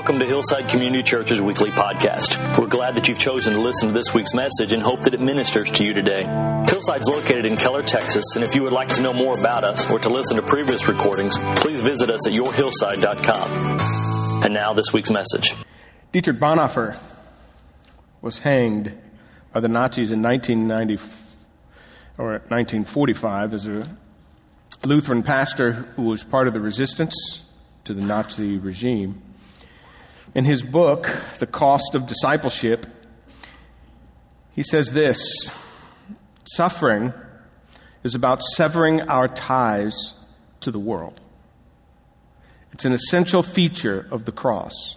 Welcome to Hillside Community Church's weekly podcast. We're glad that you've chosen to listen to this week's message and hope that it ministers to you today. Hillside's located in Keller, Texas, and if you would like to know more about us or to listen to previous recordings, please visit us at yourhillside.com. And now, this week's message. Dietrich Bonhoeffer was hanged by the Nazis in 1990 or 1945 as a Lutheran pastor who was part of the resistance to the Nazi regime. In his book, The Cost of Discipleship, he says this Suffering is about severing our ties to the world. It's an essential feature of the cross.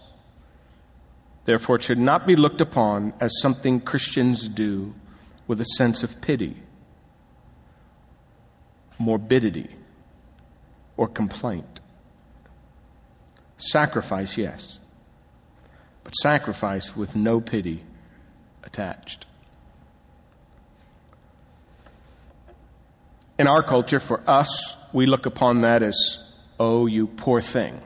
Therefore, it should not be looked upon as something Christians do with a sense of pity, morbidity, or complaint. Sacrifice, yes but sacrifice with no pity attached. In our culture, for us, we look upon that as, oh, you poor thing.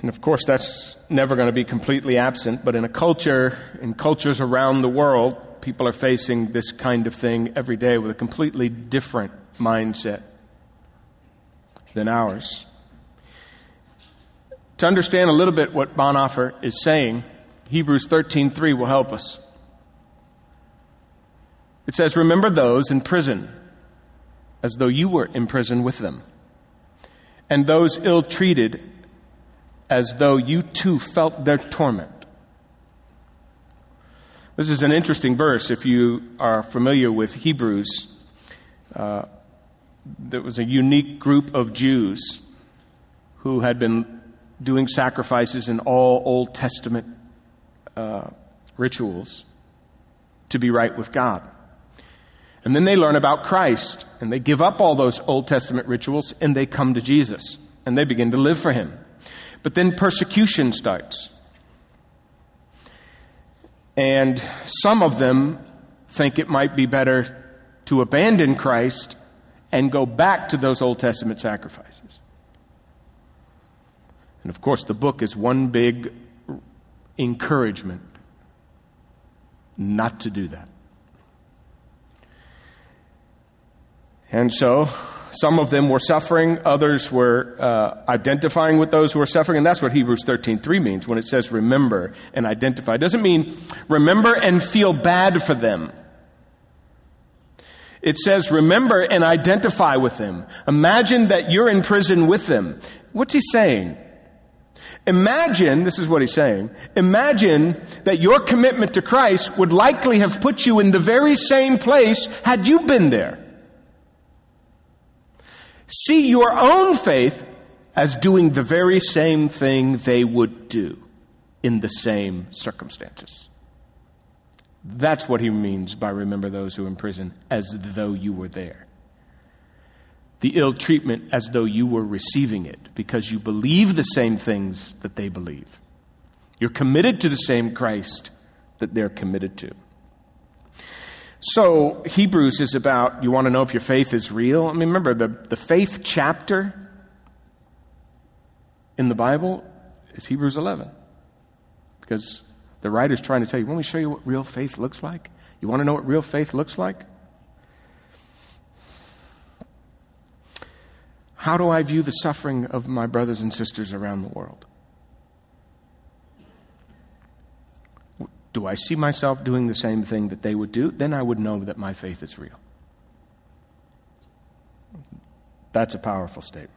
And of course, that's never going to be completely absent, but in a culture, in cultures around the world, people are facing this kind of thing every day with a completely different mindset than ours. To understand a little bit what Bonhoeffer is saying, Hebrews 13:3 will help us. It says, "Remember those in prison as though you were in prison with them, and those ill-treated as though you too felt their torment." This is an interesting verse if you are familiar with Hebrews. Uh, there was a unique group of Jews who had been doing sacrifices in all Old Testament uh, rituals to be right with God. And then they learn about Christ and they give up all those Old Testament rituals and they come to Jesus and they begin to live for Him. But then persecution starts. And some of them think it might be better to abandon Christ and go back to those Old Testament sacrifices. And of course, the book is one big encouragement not to do that. And so, some of them were suffering, others were uh, identifying with those who were suffering, and that's what Hebrews 13:3 means when it says remember and identify. It doesn't mean remember and feel bad for them. It says remember and identify with them. Imagine that you're in prison with them. What's he saying? Imagine, this is what he's saying, imagine that your commitment to Christ would likely have put you in the very same place had you been there. See your own faith as doing the very same thing they would do in the same circumstances. That's what he means by remember those who are in prison as though you were there the ill treatment as though you were receiving it because you believe the same things that they believe. You're committed to the same Christ that they're committed to. So, Hebrews is about you want to know if your faith is real? I mean, remember, the, the faith chapter in the Bible is Hebrews 11. Because the writer's trying to tell you, want me show you what real faith looks like? You want to know what real faith looks like? How do I view the suffering of my brothers and sisters around the world? Do I see myself doing the same thing that they would do? Then I would know that my faith is real. That's a powerful statement.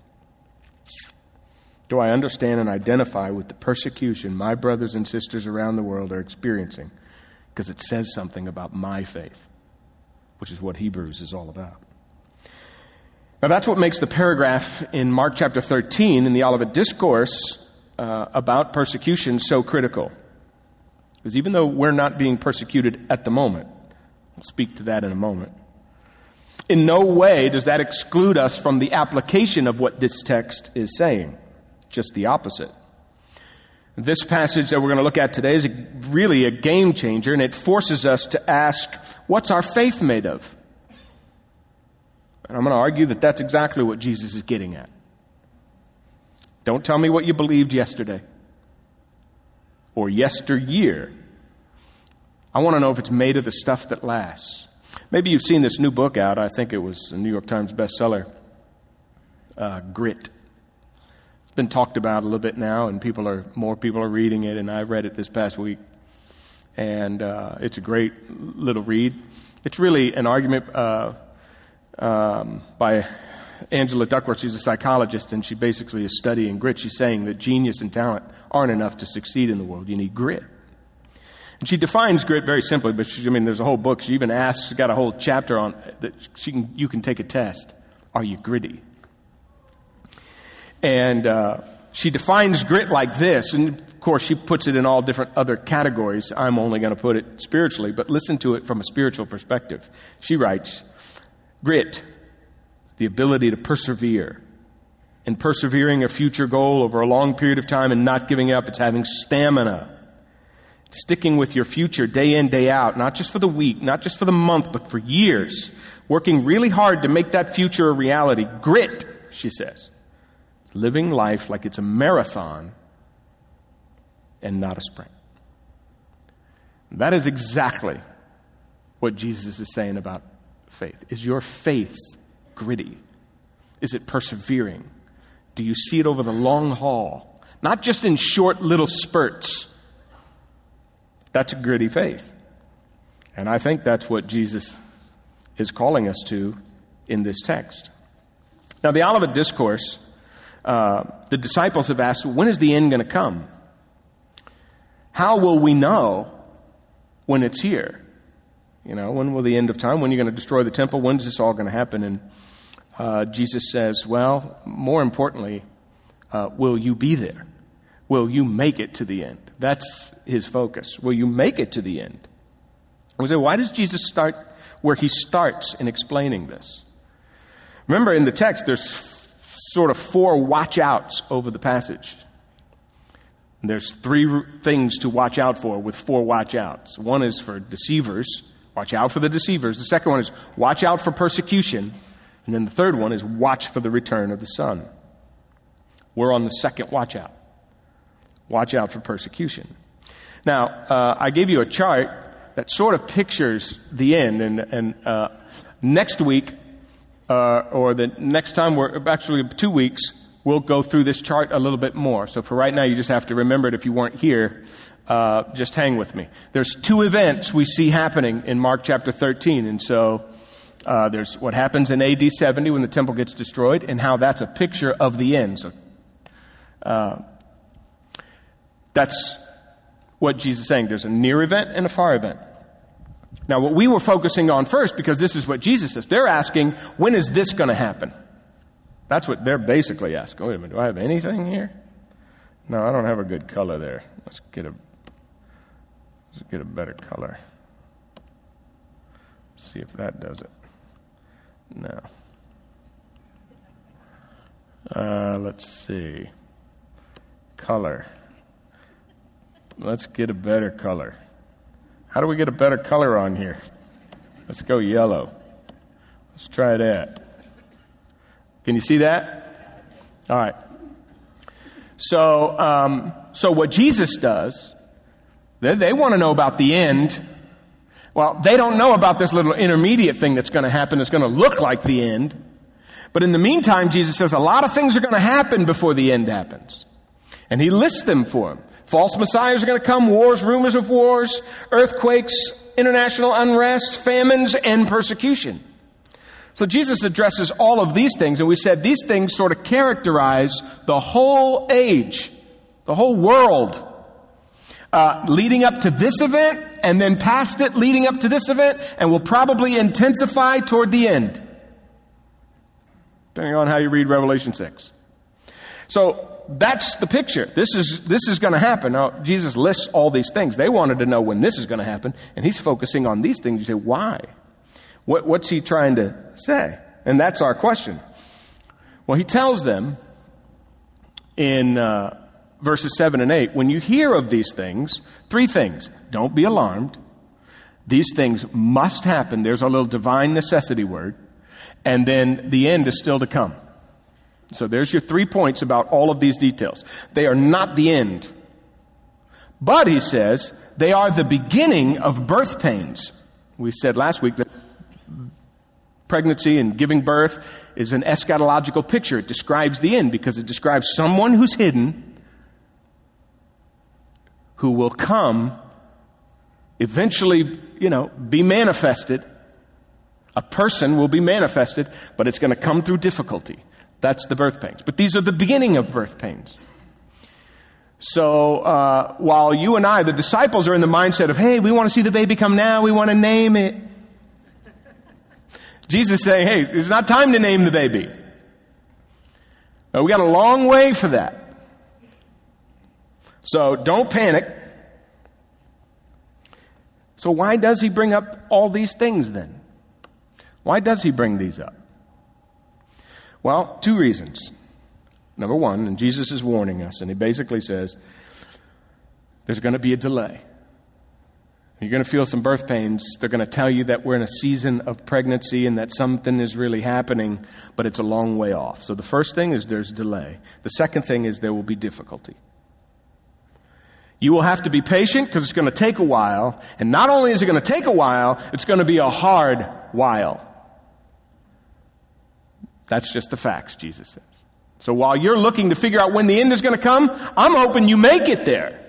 Do I understand and identify with the persecution my brothers and sisters around the world are experiencing? Because it says something about my faith, which is what Hebrews is all about. Now, that's what makes the paragraph in Mark chapter 13 in the Olivet Discourse uh, about persecution so critical. Because even though we're not being persecuted at the moment, I'll speak to that in a moment, in no way does that exclude us from the application of what this text is saying. Just the opposite. This passage that we're going to look at today is a, really a game changer, and it forces us to ask, what's our faith made of? And I'm going to argue that that's exactly what Jesus is getting at. Don't tell me what you believed yesterday or yesteryear. I want to know if it's made of the stuff that lasts. Maybe you've seen this new book out. I think it was a New York Times bestseller, uh, Grit. It's been talked about a little bit now, and people are more people are reading it. And I read it this past week, and uh, it's a great little read. It's really an argument uh, um, by Angela Duckworth. She's a psychologist, and she basically is studying grit. She's saying that genius and talent aren't enough to succeed in the world. You need grit. And she defines grit very simply, but she, I mean, there's a whole book. She even asks, she's got a whole chapter on that she can, you can take a test. Are you gritty? And uh, she defines grit like this, and of course, she puts it in all different other categories. I'm only going to put it spiritually, but listen to it from a spiritual perspective. She writes, Grit, the ability to persevere, and persevering a future goal over a long period of time and not giving up. It's having stamina sticking with your future day in, day out, not just for the week, not just for the month, but for years, working really hard to make that future a reality. Grit, she says. Living life like it's a marathon and not a sprint. That is exactly what Jesus is saying about faith. Is your faith gritty? Is it persevering? Do you see it over the long haul? Not just in short little spurts that's a gritty faith. And I think that's what Jesus is calling us to in this text. Now, the Olivet Discourse, uh, the disciples have asked, when is the end going to come? How will we know when it's here? You know, when will the end of time? When are you going to destroy the temple? When is this all going to happen? And uh, Jesus says, well, more importantly, uh, will you be there? Will you make it to the end? That's his focus. Will you make it to the end? we say, why does Jesus start where he starts in explaining this? Remember, in the text, there's sort of four watch outs over the passage. There's three things to watch out for with four watch outs. One is for deceivers, watch out for the deceivers. The second one is watch out for persecution. And then the third one is watch for the return of the Son. We're on the second watch out. Watch out for persecution. Now, uh, I gave you a chart that sort of pictures the end, and, and uh, next week, uh, or the next time we're actually two weeks, we'll go through this chart a little bit more. So for right now, you just have to remember it if you weren't here. Uh, just hang with me. There's two events we see happening in Mark chapter 13, and so uh, there's what happens in AD 70 when the temple gets destroyed, and how that's a picture of the end. So, uh, that's what Jesus is saying. There's a near event and a far event. Now, what we were focusing on first, because this is what Jesus says, they're asking, when is this going to happen? That's what they're basically asking. Wait a minute, do I have anything here? No, I don't have a good color there. Let's get a let's get a better color. see if that does it. No. Uh, let's see. Color. Let's get a better color. How do we get a better color on here? Let's go yellow. Let's try that. Can you see that? All right. So, um, so what Jesus does, they, they want to know about the end. Well, they don't know about this little intermediate thing that's going to happen that's going to look like the end. But in the meantime, Jesus says a lot of things are going to happen before the end happens. And he lists them for them. False messiahs are going to come, wars, rumors of wars, earthquakes, international unrest, famines, and persecution. So Jesus addresses all of these things, and we said these things sort of characterize the whole age, the whole world, uh, leading up to this event, and then past it, leading up to this event, and will probably intensify toward the end, depending on how you read Revelation 6. So that's the picture. This is, this is going to happen. Now, Jesus lists all these things. They wanted to know when this is going to happen, and he's focusing on these things. You say, why? What, what's he trying to say? And that's our question. Well, he tells them in uh, verses 7 and 8 when you hear of these things, three things. Don't be alarmed. These things must happen. There's a little divine necessity word. And then the end is still to come. So there's your three points about all of these details. They are not the end. But, he says, they are the beginning of birth pains. We said last week that pregnancy and giving birth is an eschatological picture. It describes the end because it describes someone who's hidden who will come eventually, you know, be manifested. A person will be manifested, but it's going to come through difficulty. That's the birth pains. But these are the beginning of birth pains. So uh, while you and I, the disciples, are in the mindset of, hey, we want to see the baby come now, we want to name it. Jesus is saying, hey, it's not time to name the baby. We got a long way for that. So don't panic. So why does he bring up all these things then? Why does he bring these up? Well, two reasons. Number one, and Jesus is warning us, and he basically says there's going to be a delay. You're going to feel some birth pains. They're going to tell you that we're in a season of pregnancy and that something is really happening, but it's a long way off. So the first thing is there's delay. The second thing is there will be difficulty. You will have to be patient because it's going to take a while. And not only is it going to take a while, it's going to be a hard while. That's just the facts, Jesus says. So while you're looking to figure out when the end is going to come, I'm hoping you make it there.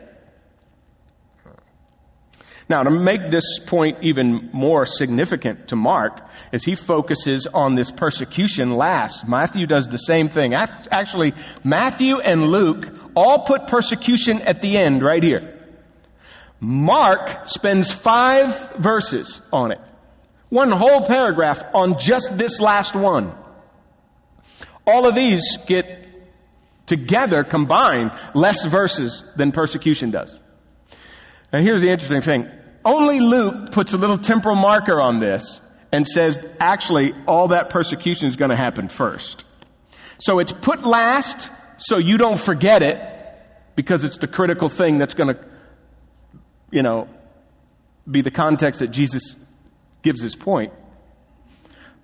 Now, to make this point even more significant to Mark, as he focuses on this persecution last, Matthew does the same thing. Actually, Matthew and Luke all put persecution at the end right here. Mark spends five verses on it. One whole paragraph on just this last one. All of these get together, combined, less verses than persecution does. Now here's the interesting thing. Only Luke puts a little temporal marker on this and says, actually, all that persecution is going to happen first. So it's put last so you don't forget it because it's the critical thing that's going to, you know, be the context that Jesus gives his point.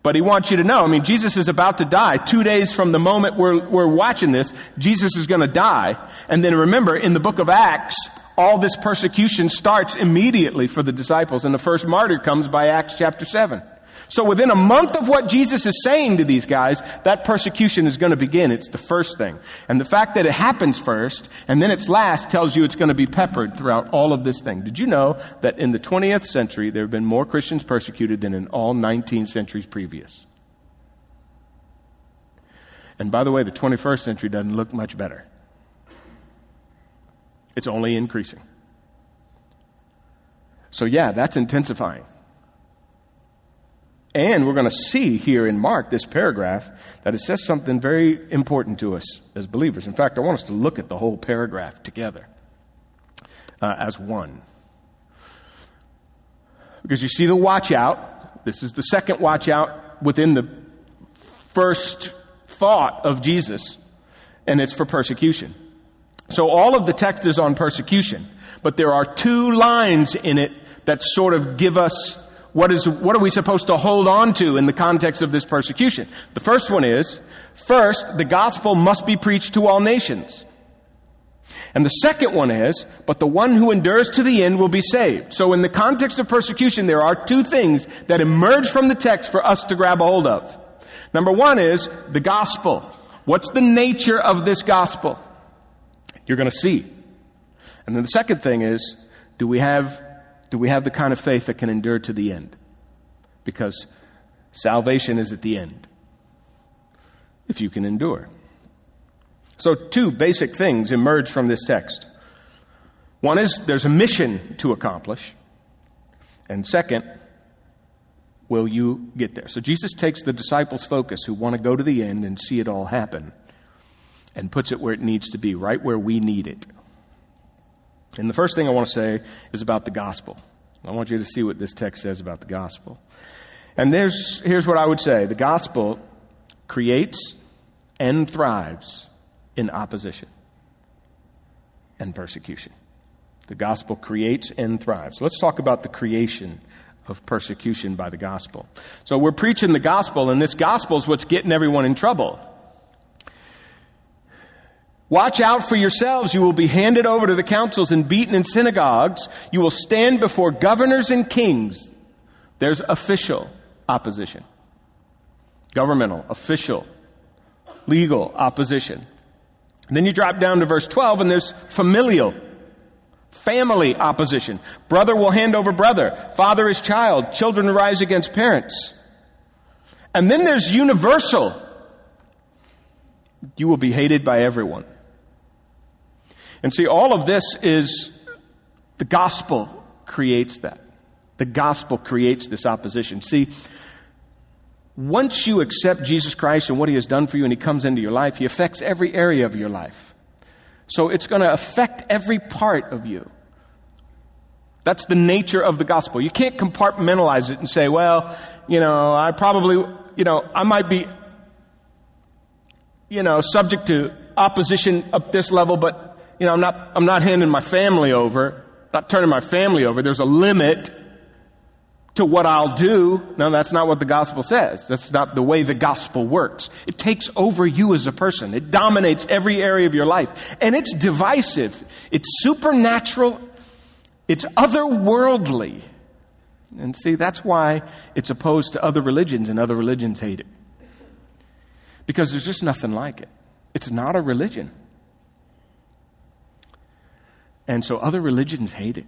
But he wants you to know, I mean, Jesus is about to die. Two days from the moment we're, we're watching this, Jesus is going to die. And then remember, in the book of Acts, all this persecution starts immediately for the disciples, and the first martyr comes by Acts chapter 7. So within a month of what Jesus is saying to these guys, that persecution is going to begin. It's the first thing. And the fact that it happens first and then it's last tells you it's going to be peppered throughout all of this thing. Did you know that in the 20th century there have been more Christians persecuted than in all 19 centuries previous? And by the way, the 21st century doesn't look much better. It's only increasing. So, yeah, that's intensifying. And we're going to see here in Mark, this paragraph, that it says something very important to us as believers. In fact, I want us to look at the whole paragraph together uh, as one. Because you see the watch out. This is the second watch out within the first thought of Jesus, and it's for persecution. So all of the text is on persecution, but there are two lines in it that sort of give us what is, what are we supposed to hold on to in the context of this persecution? The first one is, first, the gospel must be preached to all nations. And the second one is, but the one who endures to the end will be saved. So in the context of persecution, there are two things that emerge from the text for us to grab a hold of. Number one is the gospel. What's the nature of this gospel? You're going to see. And then the second thing is, do we have, do we have the kind of faith that can endure to the end? Because salvation is at the end. If you can endure. So, two basic things emerge from this text. One is there's a mission to accomplish. And second, will you get there? So, Jesus takes the disciples' focus who want to go to the end and see it all happen and puts it where it needs to be, right where we need it. And the first thing I want to say is about the gospel. I want you to see what this text says about the gospel. And there's, here's what I would say the gospel creates and thrives in opposition and persecution. The gospel creates and thrives. Let's talk about the creation of persecution by the gospel. So we're preaching the gospel, and this gospel is what's getting everyone in trouble. Watch out for yourselves. You will be handed over to the councils and beaten in synagogues. You will stand before governors and kings. There's official opposition. Governmental, official, legal opposition. And then you drop down to verse 12 and there's familial, family opposition. Brother will hand over brother. Father is child. Children rise against parents. And then there's universal. You will be hated by everyone. And see, all of this is the gospel creates that. The gospel creates this opposition. See, once you accept Jesus Christ and what he has done for you and he comes into your life, he affects every area of your life. So it's going to affect every part of you. That's the nature of the gospel. You can't compartmentalize it and say, well, you know, I probably, you know, I might be, you know, subject to opposition up this level, but, you know, I'm not, I'm not handing my family over, not turning my family over. There's a limit to what I'll do. No, that's not what the gospel says. That's not the way the gospel works. It takes over you as a person. It dominates every area of your life. And it's divisive. It's supernatural. It's otherworldly. And see, that's why it's opposed to other religions and other religions hate it. Because there's just nothing like it. It's not a religion. And so other religions hate it.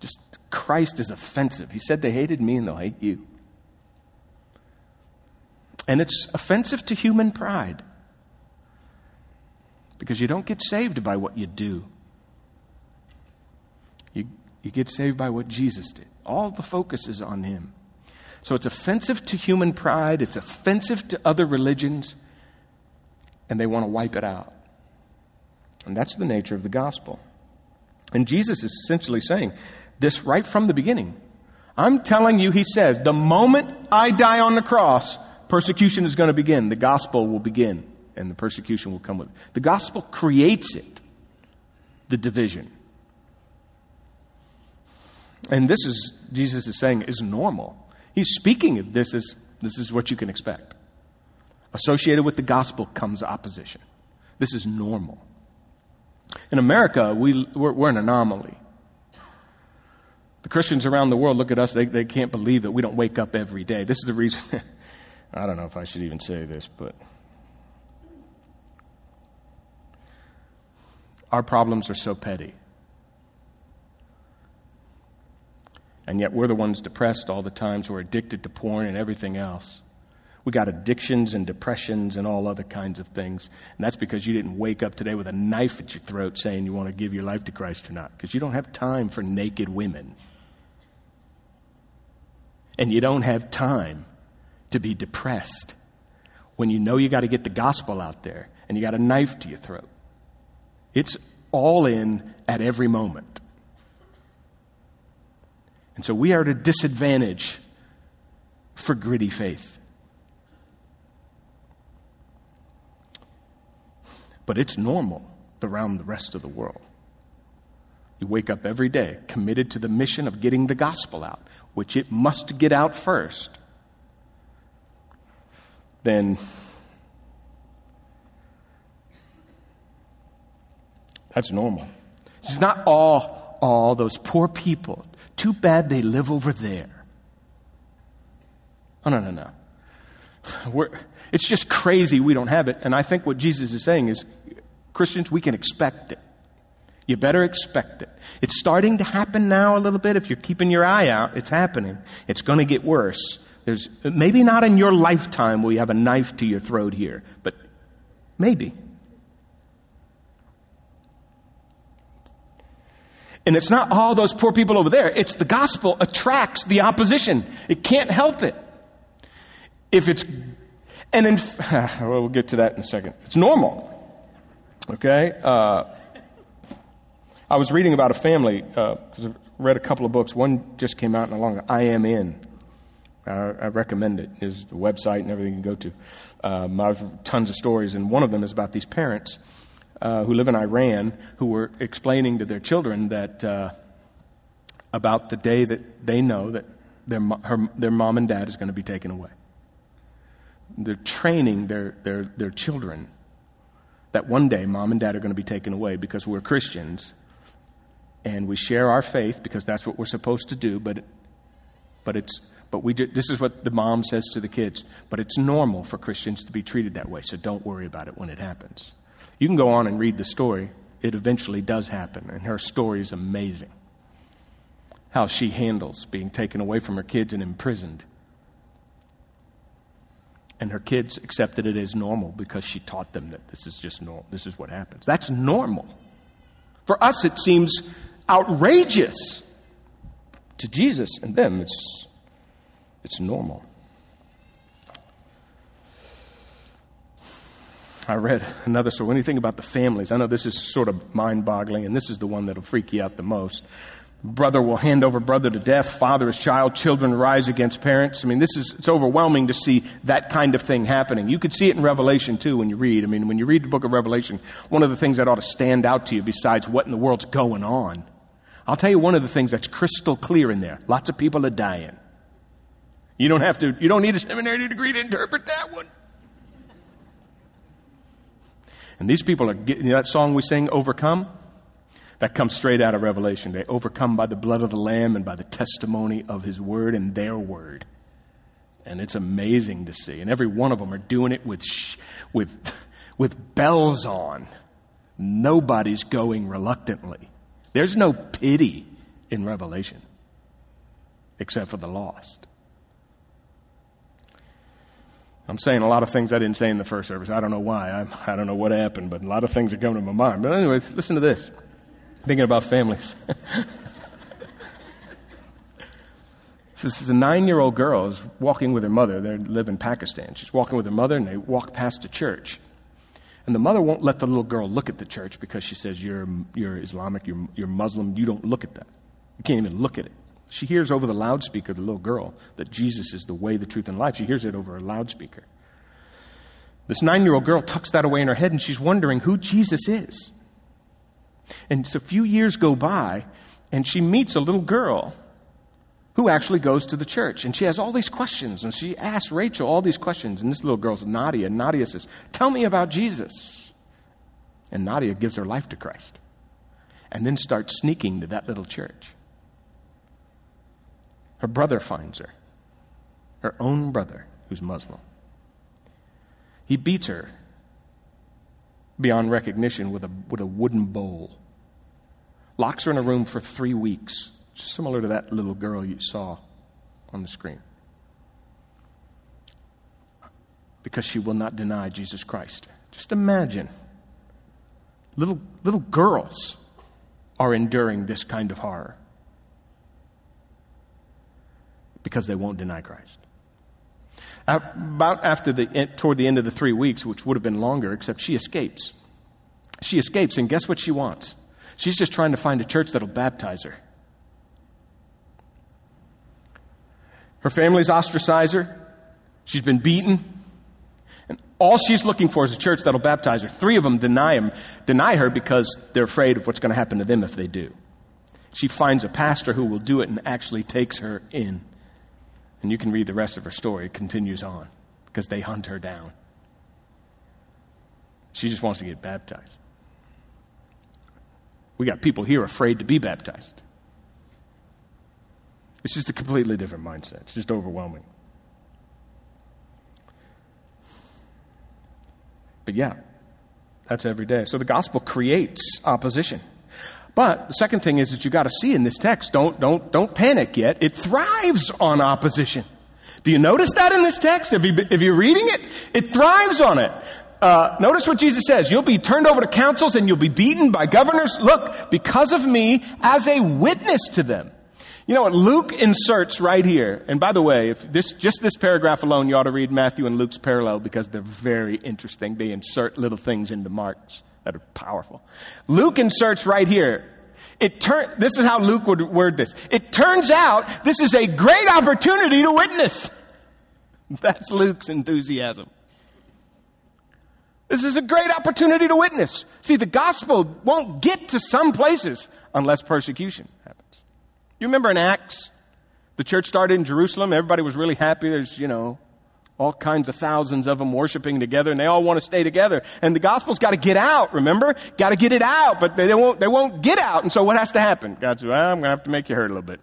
Just Christ is offensive. He said they hated me and they'll hate you. And it's offensive to human pride because you don't get saved by what you do. You, you get saved by what Jesus did. All the focus is on Him. So it's offensive to human pride, it's offensive to other religions, and they want to wipe it out. And that's the nature of the gospel. And Jesus is essentially saying this right from the beginning. I'm telling you, he says, the moment I die on the cross, persecution is going to begin. The gospel will begin, and the persecution will come with it. The gospel creates it, the division. And this is, Jesus is saying, is normal. He's speaking of this as this is what you can expect. Associated with the gospel comes opposition. This is normal. In America, we, we're, we're an anomaly. The Christians around the world look at us, they, they can't believe that we don't wake up every day. This is the reason, I don't know if I should even say this, but our problems are so petty. And yet we're the ones depressed all the times, so we're addicted to porn and everything else. We got addictions and depressions and all other kinds of things. And that's because you didn't wake up today with a knife at your throat saying you want to give your life to Christ or not. Because you don't have time for naked women. And you don't have time to be depressed when you know you got to get the gospel out there and you got a knife to your throat. It's all in at every moment. And so we are at a disadvantage for gritty faith. But it's normal around the rest of the world. You wake up every day committed to the mission of getting the gospel out, which it must get out first. Then that's normal. It's not all, all those poor people. Too bad they live over there. Oh, no, no, no. We're, it's just crazy we don't have it. And I think what Jesus is saying is Christians, we can expect it. You better expect it. It's starting to happen now a little bit. If you're keeping your eye out, it's happening. It's going to get worse. There's maybe not in your lifetime will you have a knife to your throat here, but maybe. And it's not all those poor people over there. It's the gospel attracts the opposition. It can't help it. If it's, and in, well, we'll get to that in a second. It's normal. Okay? Uh, I was reading about a family because uh, I read a couple of books. One just came out a long. I Am N. I, I recommend it. it. Is the website and everything you can go to. Um, I have tons of stories, and one of them is about these parents uh, who live in Iran who were explaining to their children that uh, about the day that they know that their her, their mom and dad is going to be taken away. They're training their their their children that one day mom and dad are going to be taken away because we're Christians and we share our faith because that's what we're supposed to do, but, but it's but we do, this is what the mom says to the kids. But it's normal for Christians to be treated that way, so don't worry about it when it happens. You can go on and read the story. It eventually does happen, and her story is amazing. How she handles being taken away from her kids and imprisoned. And her kids accepted it as normal because she taught them that this is just normal. This is what happens. That's normal. For us, it seems outrageous. To Jesus and them, it's it's normal. I read another story. When you think about the families, I know this is sort of mind boggling, and this is the one that'll freak you out the most. Brother will hand over brother to death, father is child, children rise against parents. I mean, this is, it's overwhelming to see that kind of thing happening. You could see it in Revelation too when you read. I mean, when you read the book of Revelation, one of the things that ought to stand out to you besides what in the world's going on, I'll tell you one of the things that's crystal clear in there. Lots of people are dying. You don't have to, you don't need a seminary degree to interpret that one. And these people are getting you know, that song we sing, Overcome? That comes straight out of Revelation. They overcome by the blood of the Lamb and by the testimony of His word and their word. And it's amazing to see. And every one of them are doing it with, sh- with, with bells on. Nobody's going reluctantly. There's no pity in Revelation except for the lost. I'm saying a lot of things I didn't say in the first service. I don't know why. I, I don't know what happened, but a lot of things are coming to my mind. But anyways, listen to this. Thinking about families. this is a nine-year-old girl is walking with her mother. They live in Pakistan. She's walking with her mother, and they walk past a church. And the mother won't let the little girl look at the church because she says, You're, you're Islamic, you're, you're Muslim, you don't look at that. You can't even look at it. She hears over the loudspeaker, the little girl, that Jesus is the way, the truth, and life. She hears it over a loudspeaker. This nine year old girl tucks that away in her head and she's wondering who Jesus is. And so a few years go by and she meets a little girl who actually goes to the church. And she has all these questions. And she asks Rachel all these questions. And this little girl's Nadia. And Nadia says, Tell me about Jesus. And Nadia gives her life to Christ. And then starts sneaking to that little church. Her brother finds her, her own brother, who's Muslim. He beats her beyond recognition with a, with a wooden bowl, locks her in a room for three weeks, similar to that little girl you saw on the screen. Because she will not deny Jesus Christ. Just imagine little, little girls are enduring this kind of horror because they won't deny Christ. About after the, eh, toward the end of the three weeks, which would have been longer, except she escapes. She escapes, and guess what she wants? She's just trying to find a church that'll baptize her. Her family's ostracized her. She's been beaten. And all she's looking for is a church that'll baptize her. Three of them deny him, deny her because they're afraid of what's going to happen to them if they do. She finds a pastor who will do it and actually takes her in. And you can read the rest of her story. It continues on because they hunt her down. She just wants to get baptized. We got people here afraid to be baptized. It's just a completely different mindset. It's just overwhelming. But yeah, that's every day. So the gospel creates opposition. But the second thing is that you got to see in this text, don't, don't, don't panic yet. It thrives on opposition. Do you notice that in this text? If, you, if you're reading it, it thrives on it. Uh, notice what Jesus says. You'll be turned over to councils and you'll be beaten by governors. Look, because of me as a witness to them. You know what? Luke inserts right here. And by the way, if this, just this paragraph alone, you ought to read Matthew and Luke's parallel because they're very interesting. They insert little things into Mark's that are powerful. Luke inserts right here. It turn, this is how Luke would word this. It turns out this is a great opportunity to witness. That's Luke's enthusiasm. This is a great opportunity to witness. See, the gospel won't get to some places unless persecution happens. You remember in Acts, the church started in Jerusalem. Everybody was really happy. There's, you know, All kinds of thousands of them worshiping together and they all want to stay together. And the gospel's got to get out, remember? Got to get it out, but they won't, they won't get out. And so what has to happen? God says, well, I'm going to have to make you hurt a little bit.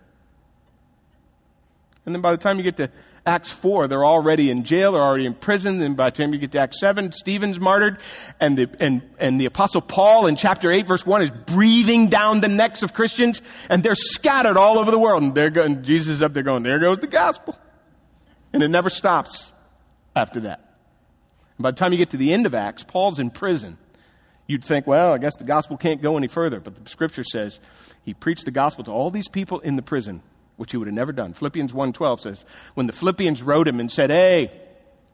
And then by the time you get to Acts 4, they're already in jail, they're already in prison, and by the time you get to Acts 7, Stephen's martyred, and the, and, and the apostle Paul in chapter 8 verse 1 is breathing down the necks of Christians, and they're scattered all over the world, and they're going, Jesus is up there going, there goes the gospel. And it never stops after that. And by the time you get to the end of Acts, Paul's in prison. You'd think, well, I guess the gospel can't go any further, but the scripture says he preached the gospel to all these people in the prison which he would have never done. Philippians 1:12 says, when the Philippians wrote him and said, "Hey,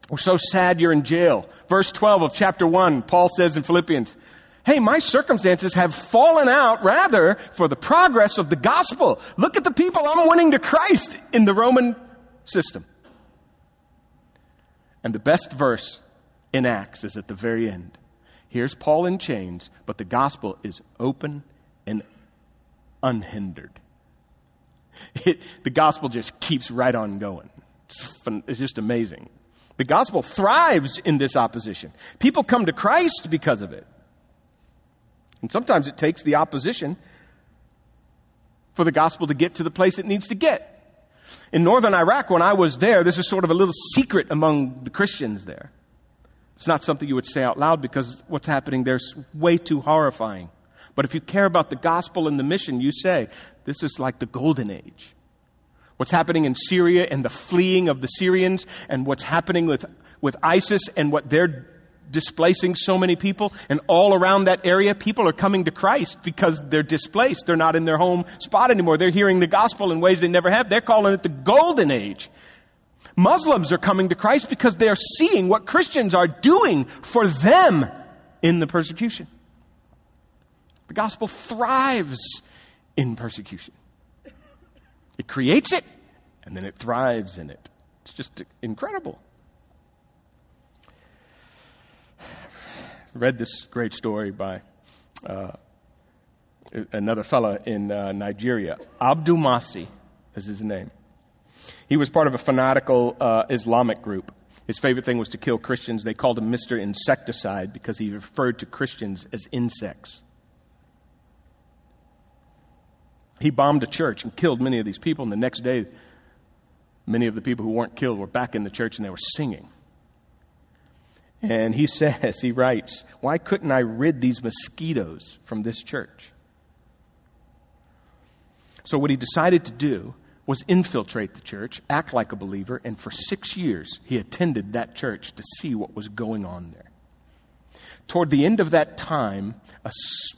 we're so sad you're in jail." Verse 12 of chapter 1, Paul says in Philippians, "Hey, my circumstances have fallen out rather for the progress of the gospel. Look at the people I'm winning to Christ in the Roman system." And the best verse in Acts is at the very end. Here's Paul in chains, but the gospel is open and unhindered. It, the gospel just keeps right on going. It's, fun, it's just amazing. The gospel thrives in this opposition. People come to Christ because of it. And sometimes it takes the opposition for the gospel to get to the place it needs to get. In northern Iraq, when I was there, this is sort of a little secret among the Christians there. It's not something you would say out loud because what's happening there is way too horrifying. But if you care about the gospel and the mission, you say, this is like the golden age. What's happening in Syria and the fleeing of the Syrians and what's happening with, with ISIS and what they're displacing so many people and all around that area people are coming to Christ because they're displaced they're not in their home spot anymore they're hearing the gospel in ways they never have they're calling it the golden age Muslims are coming to Christ because they're seeing what Christians are doing for them in the persecution the gospel thrives in persecution. It creates it, and then it thrives in it. It's just incredible. Read this great story by uh, another fellow in uh, Nigeria. Abdul Masi is his name. He was part of a fanatical uh, Islamic group. His favorite thing was to kill Christians. They called him Mr. Insecticide because he referred to Christians as insects. He bombed a church and killed many of these people, and the next day, many of the people who weren't killed were back in the church and they were singing. And he says, he writes, Why couldn't I rid these mosquitoes from this church? So, what he decided to do was infiltrate the church, act like a believer, and for six years he attended that church to see what was going on there. Toward the end of that time, a,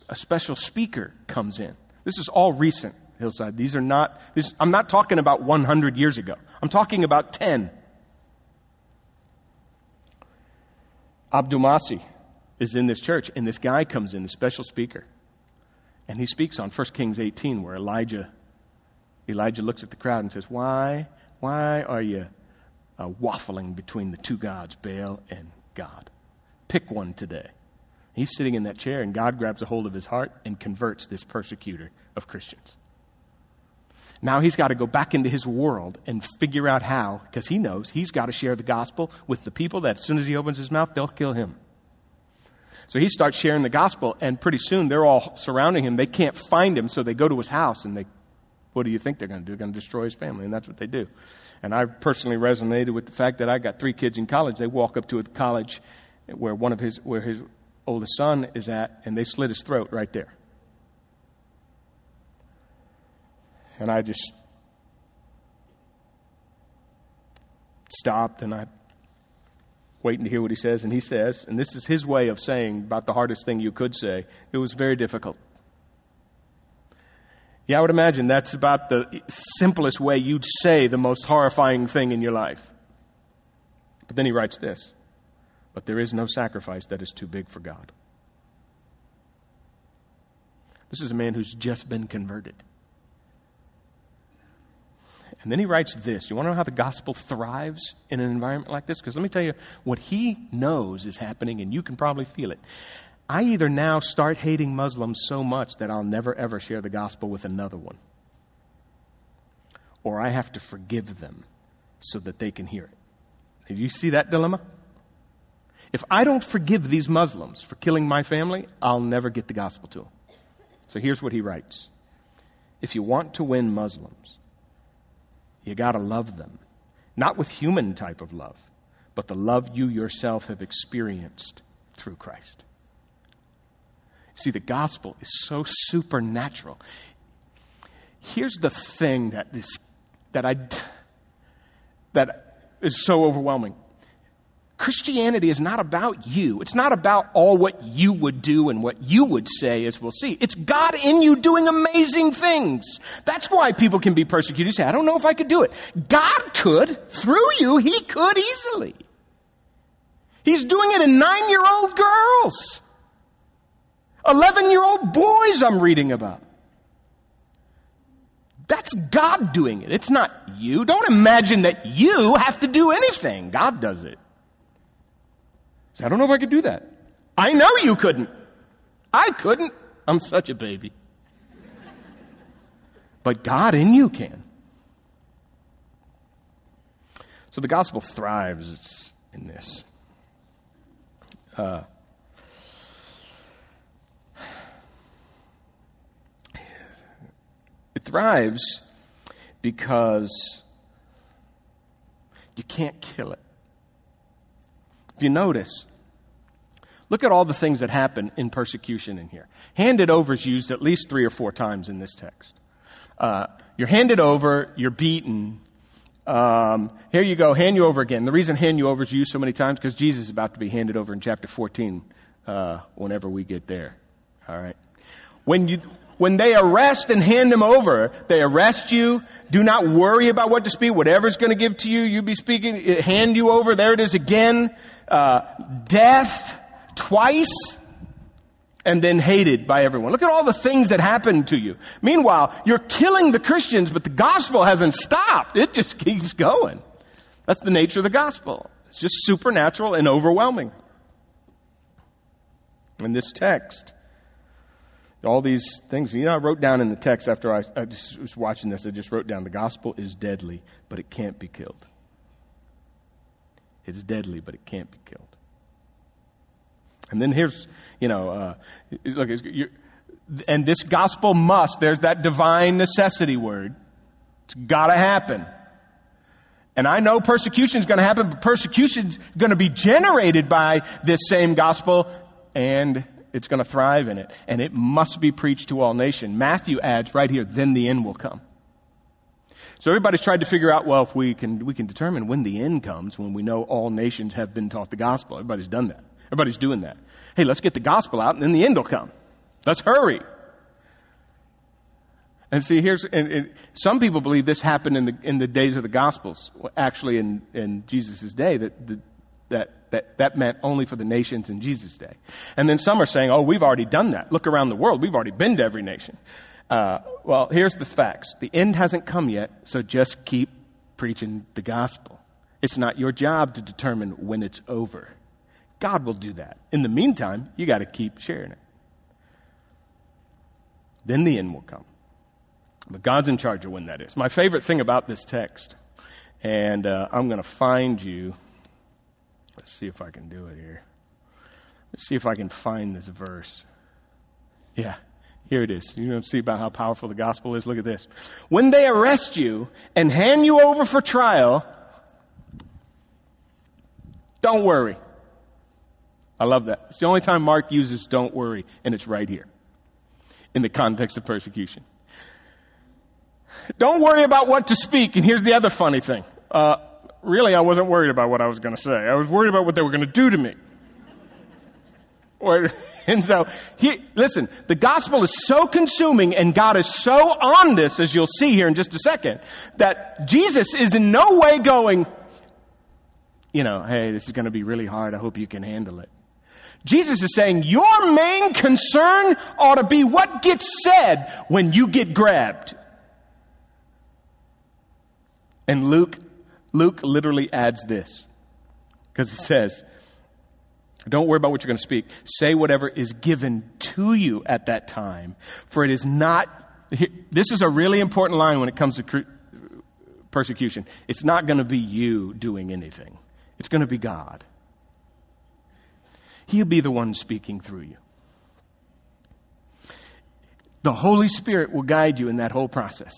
a special speaker comes in this is all recent, Hillside. These are not, this, I'm not talking about 100 years ago. I'm talking about 10. Abdul Masi is in this church, and this guy comes in, a special speaker. And he speaks on 1 Kings 18, where Elijah, Elijah looks at the crowd and says, Why, why are you uh, waffling between the two gods, Baal and God? Pick one today. He's sitting in that chair, and God grabs a hold of his heart and converts this persecutor of Christians. Now he's got to go back into his world and figure out how, because he knows he's got to share the gospel with the people that as soon as he opens his mouth, they'll kill him. So he starts sharing the gospel, and pretty soon they're all surrounding him. They can't find him, so they go to his house and they, what do you think they're going to do? They're going to destroy his family, and that's what they do. And I personally resonated with the fact that I got three kids in college. They walk up to a college where one of his, where his oldest son is at, and they slit his throat right there. And I just stopped and I waiting to hear what he says, and he says, and this is his way of saying about the hardest thing you could say, it was very difficult. Yeah, I would imagine that's about the simplest way you'd say the most horrifying thing in your life. But then he writes this but there is no sacrifice that is too big for God. This is a man who's just been converted. And then he writes this. You want to know how the gospel thrives in an environment like this? Because let me tell you what he knows is happening, and you can probably feel it. I either now start hating Muslims so much that I'll never ever share the gospel with another one, or I have to forgive them so that they can hear it. Do you see that dilemma? If I don't forgive these Muslims for killing my family, I'll never get the gospel to them. So here's what he writes If you want to win Muslims, you got to love them. Not with human type of love, but the love you yourself have experienced through Christ. See, the gospel is so supernatural. Here's the thing that is that I that is so overwhelming. Christianity is not about you. It's not about all what you would do and what you would say, as we'll see. It's God in you doing amazing things. That's why people can be persecuted. You say, I don't know if I could do it. God could. Through you, He could easily. He's doing it in nine year old girls, 11 year old boys I'm reading about. That's God doing it. It's not you. Don't imagine that you have to do anything. God does it. I don't know if I could do that. I know you couldn't. I couldn't. I'm such a baby. But God in you can. So the gospel thrives in this. Uh, it thrives because you can't kill it. If you notice, look at all the things that happen in persecution in here. Handed over is used at least three or four times in this text. Uh, you're handed over, you're beaten. Um, here you go, hand you over again. The reason hand you over is used so many times because Jesus is about to be handed over in chapter 14 uh, whenever we get there. All right. When you, when they arrest and hand him over, they arrest you. Do not worry about what to speak. Whatever's going to give to you, you be speaking. Hand you over. There it is again. Uh, death twice and then hated by everyone. Look at all the things that happened to you. Meanwhile, you're killing the Christians, but the gospel hasn't stopped. It just keeps going. That's the nature of the gospel. It's just supernatural and overwhelming. In this text, all these things. You know, I wrote down in the text after I, I was watching this, I just wrote down the gospel is deadly, but it can't be killed. It's deadly, but it can't be killed. And then here's, you know, uh, look, and this gospel must, there's that divine necessity word. It's got to happen. And I know persecution is going to happen, but persecution is going to be generated by this same gospel and it's going to thrive in it. And it must be preached to all nations. Matthew adds right here, then the end will come. So everybody's tried to figure out, well, if we can, we can determine when the end comes, when we know all nations have been taught the gospel. Everybody's done that. Everybody's doing that. Hey, let's get the gospel out and then the end will come. Let's hurry. And see, here's, and, and some people believe this happened in the, in the days of the gospels. Actually, in, in Jesus' day, that the, that, that that meant only for the nations in Jesus' day. And then some are saying, oh, we've already done that. Look around the world. We've already been to every nation. Uh, well, here's the facts. The end hasn't come yet, so just keep preaching the gospel. It's not your job to determine when it's over. God will do that. In the meantime, you got to keep sharing it. Then the end will come. But God's in charge of when that is. My favorite thing about this text, and uh, I'm going to find you Let's see if I can do it here. Let's see if I can find this verse. Yeah, here it is. You know, see about how powerful the gospel is? Look at this. When they arrest you and hand you over for trial, don't worry. I love that. It's the only time Mark uses don't worry, and it's right here in the context of persecution. Don't worry about what to speak. And here's the other funny thing. Uh, really, I wasn't worried about what I was going to say. I was worried about what they were going to do to me. And so, he, listen, the gospel is so consuming and God is so on this, as you'll see here in just a second, that Jesus is in no way going, you know, hey, this is going to be really hard. I hope you can handle it. Jesus is saying your main concern ought to be what gets said when you get grabbed. And Luke Luke literally adds this because he says, Don't worry about what you're going to speak. Say whatever is given to you at that time, for it is not. This is a really important line when it comes to persecution. It's not going to be you doing anything. It's going to be God. He'll be the one speaking through you. The Holy Spirit will guide you in that whole process.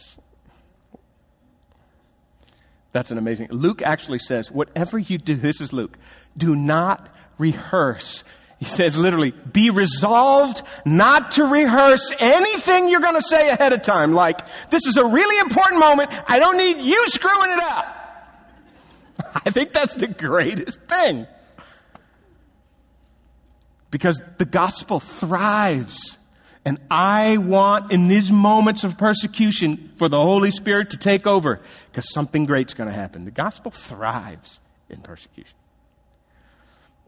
That's an amazing. Luke actually says, whatever you do, this is Luke, do not rehearse. He says literally, be resolved not to rehearse anything you're going to say ahead of time. Like, this is a really important moment. I don't need you screwing it up. I think that's the greatest thing. Because the gospel thrives and I want in these moments of persecution for the Holy Spirit to take over because something great's going to happen. The gospel thrives in persecution.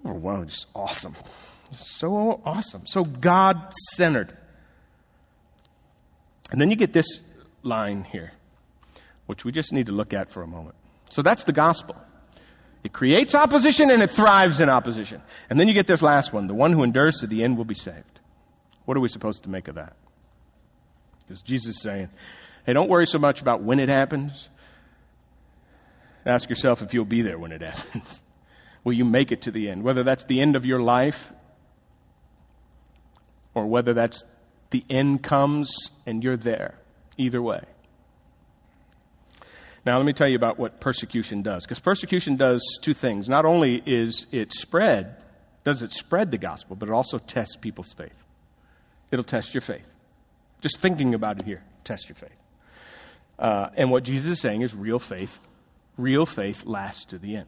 Oh, wow, just awesome. So awesome. So God centered. And then you get this line here, which we just need to look at for a moment. So that's the gospel. It creates opposition and it thrives in opposition. And then you get this last one the one who endures to the end will be saved. What are we supposed to make of that? Because Jesus is saying, hey, don't worry so much about when it happens. Ask yourself if you'll be there when it happens. Will you make it to the end? Whether that's the end of your life or whether that's the end comes and you're there. Either way. Now, let me tell you about what persecution does. Because persecution does two things. Not only is it spread, does it spread the gospel, but it also tests people's faith. It'll test your faith. Just thinking about it here, test your faith. Uh, and what Jesus is saying is real faith. Real faith lasts to the end.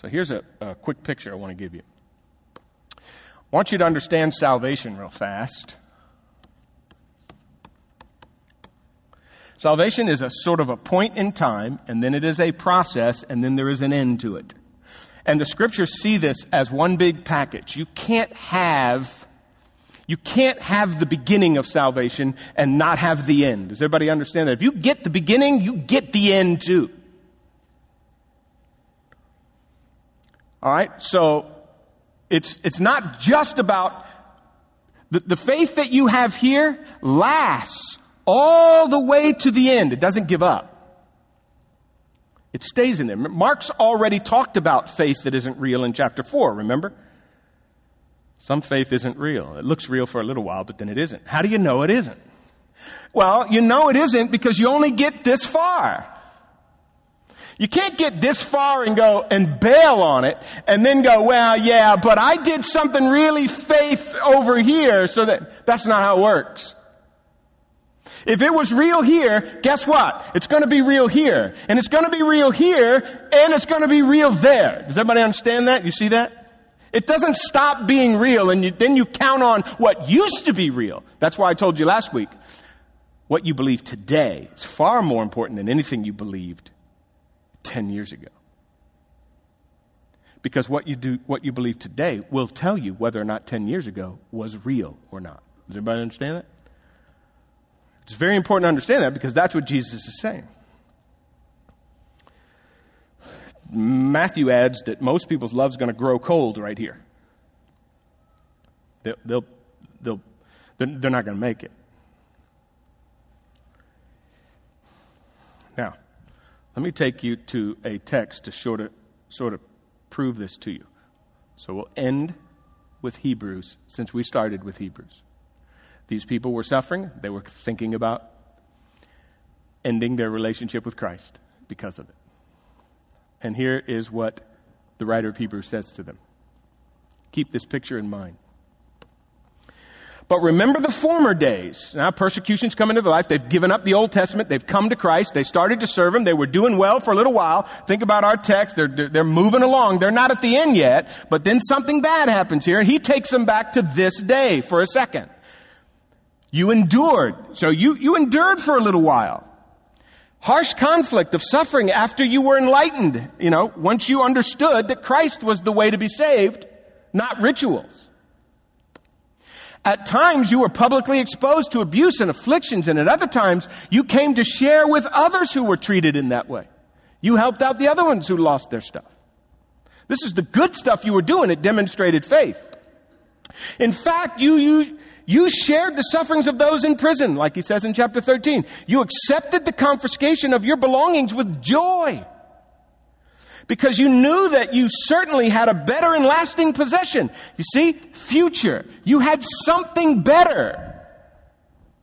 So here's a, a quick picture I want to give you. I want you to understand salvation real fast. Salvation is a sort of a point in time, and then it is a process, and then there is an end to it. And the scriptures see this as one big package. You can't have you can't have the beginning of salvation and not have the end. Does everybody understand that? If you get the beginning, you get the end too. All right? So it's, it's not just about the, the faith that you have here lasts all the way to the end. It doesn't give up. It stays in there. Mark's already talked about faith that isn't real in chapter 4, remember? Some faith isn't real. It looks real for a little while, but then it isn't. How do you know it isn't? Well, you know it isn't because you only get this far. You can't get this far and go and bail on it and then go, well, yeah, but I did something really faith over here so that that's not how it works. If it was real here, guess what? It's going to be real here. And it's going to be real here and it's going to be real there. Does everybody understand that? You see that? It doesn't stop being real and you, then you count on what used to be real. That's why I told you last week. What you believe today is far more important than anything you believed 10 years ago. Because what you do, what you believe today will tell you whether or not 10 years ago was real or not. Does everybody understand that? It's very important to understand that because that's what Jesus is saying. Matthew adds that most people's love is going to grow cold right here. They'll, they'll, they'll, they're not going to make it. Now, let me take you to a text to sort of, sort of prove this to you. So we'll end with Hebrews, since we started with Hebrews. These people were suffering, they were thinking about ending their relationship with Christ because of it. And here is what the writer of Hebrews says to them. Keep this picture in mind. But remember the former days. Now persecution's come into their life. They've given up the Old Testament. They've come to Christ. They started to serve Him. They were doing well for a little while. Think about our text. They're, they're, moving along. They're not at the end yet. But then something bad happens here and He takes them back to this day for a second. You endured. So you, you endured for a little while harsh conflict of suffering after you were enlightened. You know, once you understood that Christ was the way to be saved, not rituals. At times you were publicly exposed to abuse and afflictions, and at other times you came to share with others who were treated in that way. You helped out the other ones who lost their stuff. This is the good stuff you were doing. It demonstrated faith. In fact, you, you, you shared the sufferings of those in prison, like he says in chapter 13. You accepted the confiscation of your belongings with joy because you knew that you certainly had a better and lasting possession. You see, future. You had something better.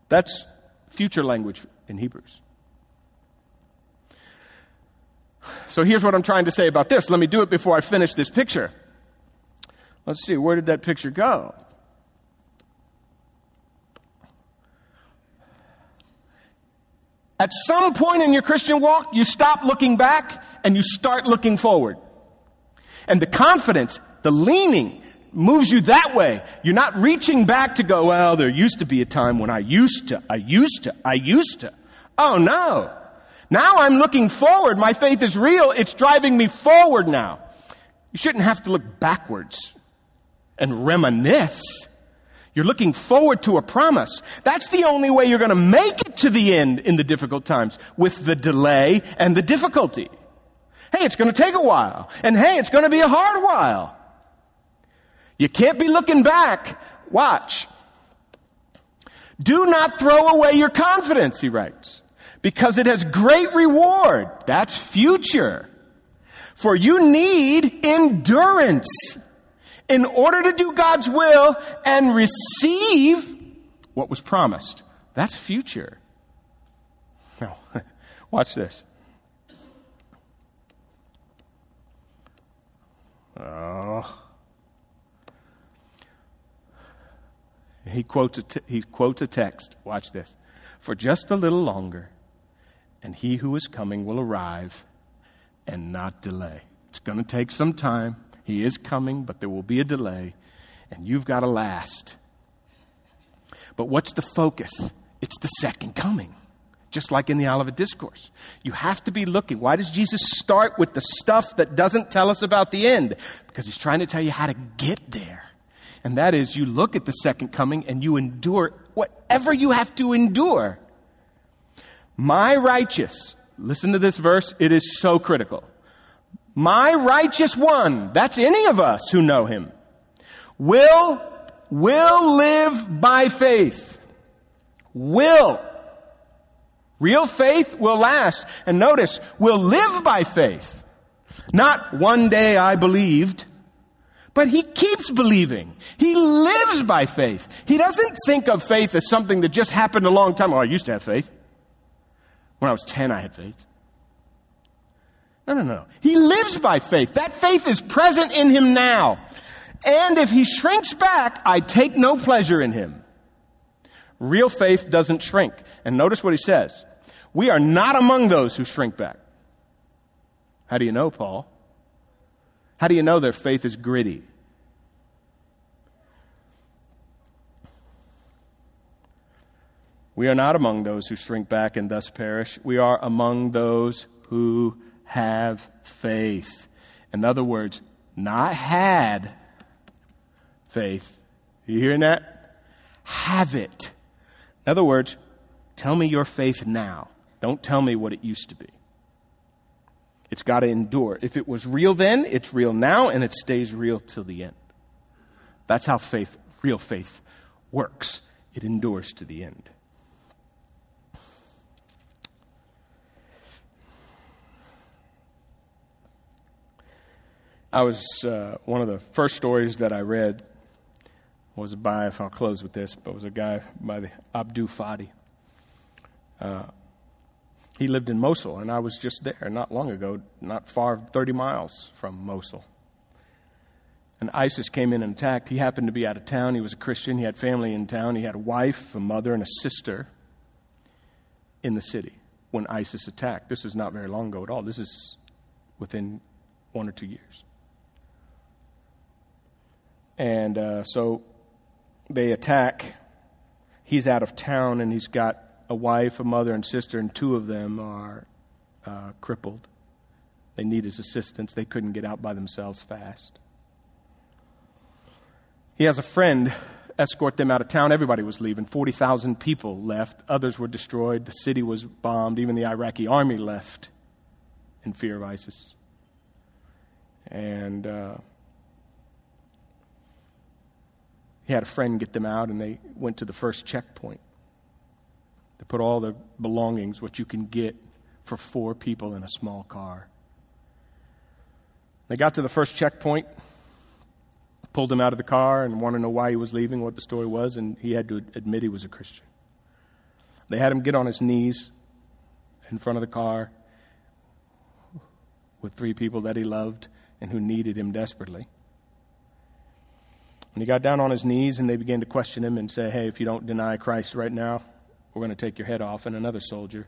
That's future language in Hebrews. So here's what I'm trying to say about this. Let me do it before I finish this picture. Let's see, where did that picture go? At some point in your Christian walk, you stop looking back and you start looking forward. And the confidence, the leaning, moves you that way. You're not reaching back to go, well, there used to be a time when I used to, I used to, I used to. Oh no. Now I'm looking forward. My faith is real. It's driving me forward now. You shouldn't have to look backwards and reminisce. You're looking forward to a promise. That's the only way you're going to make it to the end in the difficult times with the delay and the difficulty. Hey, it's going to take a while. And hey, it's going to be a hard while. You can't be looking back. Watch. Do not throw away your confidence, he writes, because it has great reward. That's future. For you need endurance in order to do God's will and receive what was promised. That's future. Now, watch this. Oh. He quotes, a t- he quotes a text. Watch this. For just a little longer, and he who is coming will arrive and not delay. It's going to take some time. He is coming, but there will be a delay, and you've got to last. But what's the focus? It's the second coming, just like in the Olivet Discourse. You have to be looking. Why does Jesus start with the stuff that doesn't tell us about the end? Because he's trying to tell you how to get there. And that is, you look at the second coming and you endure whatever you have to endure. My righteous, listen to this verse, it is so critical. My righteous one, that's any of us who know him, will, will live by faith. Will. Real faith will last. And notice, will live by faith. Not one day I believed, but he keeps believing. He lives by faith. He doesn't think of faith as something that just happened a long time. Oh, I used to have faith. When I was 10, I had faith. No, no, no. He lives by faith. That faith is present in him now. And if he shrinks back, I take no pleasure in him. Real faith doesn't shrink. And notice what he says. We are not among those who shrink back. How do you know, Paul? How do you know their faith is gritty? We are not among those who shrink back and thus perish. We are among those who have faith. In other words, not had faith. You hearing that? Have it. In other words, tell me your faith now. Don't tell me what it used to be. It's got to endure. If it was real then, it's real now, and it stays real till the end. That's how faith, real faith, works. It endures to the end. I was, uh, one of the first stories that I read was by, if I'll close with this, but was a guy by the Abdul Fadi. Uh, he lived in Mosul, and I was just there not long ago, not far, 30 miles from Mosul. And ISIS came in and attacked. He happened to be out of town. He was a Christian. He had family in town. He had a wife, a mother, and a sister in the city when ISIS attacked. This is not very long ago at all. This is within one or two years. And uh, so they attack. He's out of town and he's got a wife, a mother, and sister, and two of them are uh, crippled. They need his assistance. They couldn't get out by themselves fast. He has a friend escort them out of town. Everybody was leaving. 40,000 people left. Others were destroyed. The city was bombed. Even the Iraqi army left in fear of ISIS. And uh, He had a friend get them out, and they went to the first checkpoint. They put all their belongings, what you can get for four people in a small car. They got to the first checkpoint, pulled him out of the car, and wanted to know why he was leaving, what the story was, and he had to admit he was a Christian. They had him get on his knees in front of the car with three people that he loved and who needed him desperately. And he got down on his knees and they began to question him and say, Hey, if you don't deny Christ right now, we're going to take your head off. And another soldier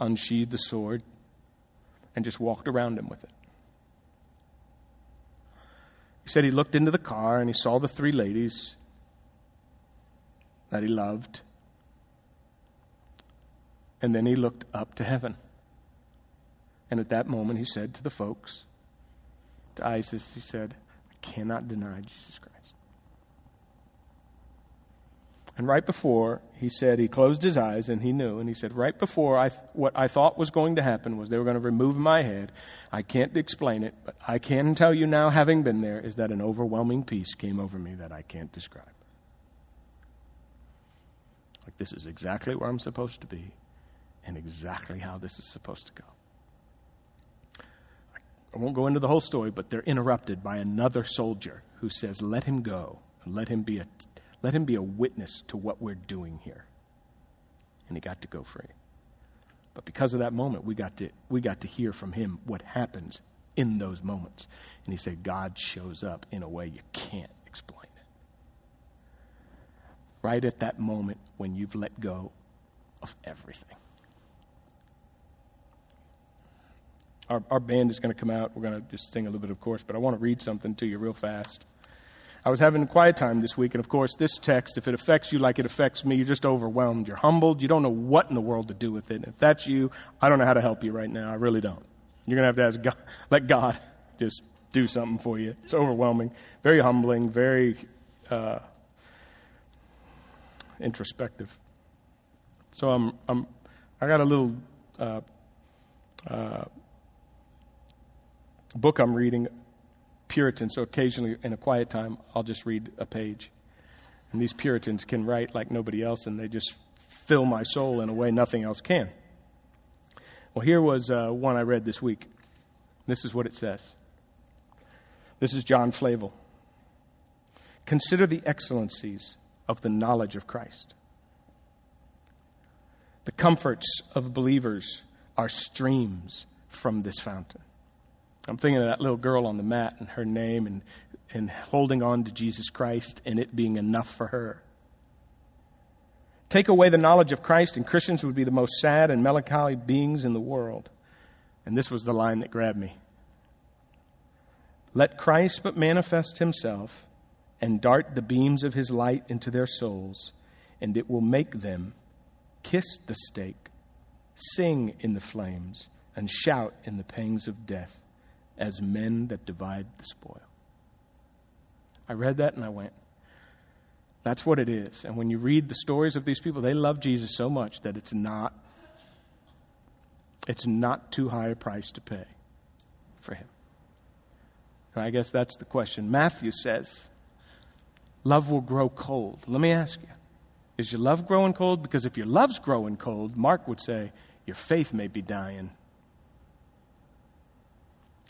unsheathed the sword and just walked around him with it. He said he looked into the car and he saw the three ladies that he loved. And then he looked up to heaven. And at that moment, he said to the folks, to Isis, he said, I cannot deny Jesus Christ. And right before he said, he closed his eyes and he knew, and he said, right before I, what I thought was going to happen was they were going to remove my head. I can't explain it, but I can tell you now, having been there, is that an overwhelming peace came over me that I can't describe. Like, this is exactly where I'm supposed to be and exactly how this is supposed to go. I won't go into the whole story, but they're interrupted by another soldier who says, Let him go and let him be a let him be a witness to what we're doing here. And he got to go free. But because of that moment, we got to, we got to hear from him what happens in those moments. And he said, God shows up in a way you can't explain it. Right at that moment when you've let go of everything. Our, our band is going to come out. We're going to just sing a little bit, of course, but I want to read something to you real fast. I was having a quiet time this week, and of course, this text, if it affects you like it affects me, you're just overwhelmed. You're humbled. You don't know what in the world to do with it. And If that's you, I don't know how to help you right now. I really don't. You're going to have to ask God, let God just do something for you. It's overwhelming, very humbling, very uh, introspective. So I'm, I'm, I got a little uh, uh, book I'm reading Puritan, so occasionally in a quiet time, I'll just read a page. And these Puritans can write like nobody else, and they just fill my soul in a way nothing else can. Well, here was uh, one I read this week. This is what it says. This is John Flavel. Consider the excellencies of the knowledge of Christ. The comforts of believers are streams from this fountain. I'm thinking of that little girl on the mat and her name and, and holding on to Jesus Christ and it being enough for her. Take away the knowledge of Christ, and Christians would be the most sad and melancholy beings in the world. And this was the line that grabbed me. Let Christ but manifest himself and dart the beams of his light into their souls, and it will make them kiss the stake, sing in the flames, and shout in the pangs of death as men that divide the spoil. I read that and I went, that's what it is. And when you read the stories of these people, they love Jesus so much that it's not it's not too high a price to pay for him. And I guess that's the question. Matthew says, love will grow cold. Let me ask you, is your love growing cold? Because if your love's growing cold, Mark would say, your faith may be dying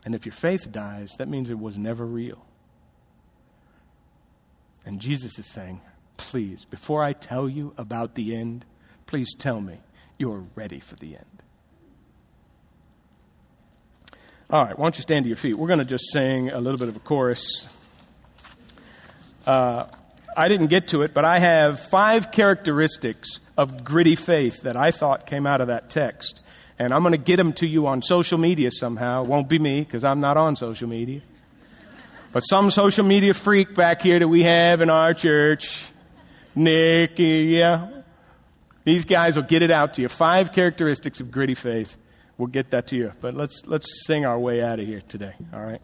and if your faith dies, that means it was never real. And Jesus is saying, please, before I tell you about the end, please tell me you're ready for the end. All right, why don't you stand to your feet? We're going to just sing a little bit of a chorus. Uh, I didn't get to it, but I have five characteristics of gritty faith that I thought came out of that text and I'm going to get them to you on social media somehow. It won't be me because I'm not on social media. But some social media freak back here that we have in our church, Nick, yeah, these guys will get it out to you. Five characteristics of gritty faith. We'll get that to you. But let's let's sing our way out of here today. All right.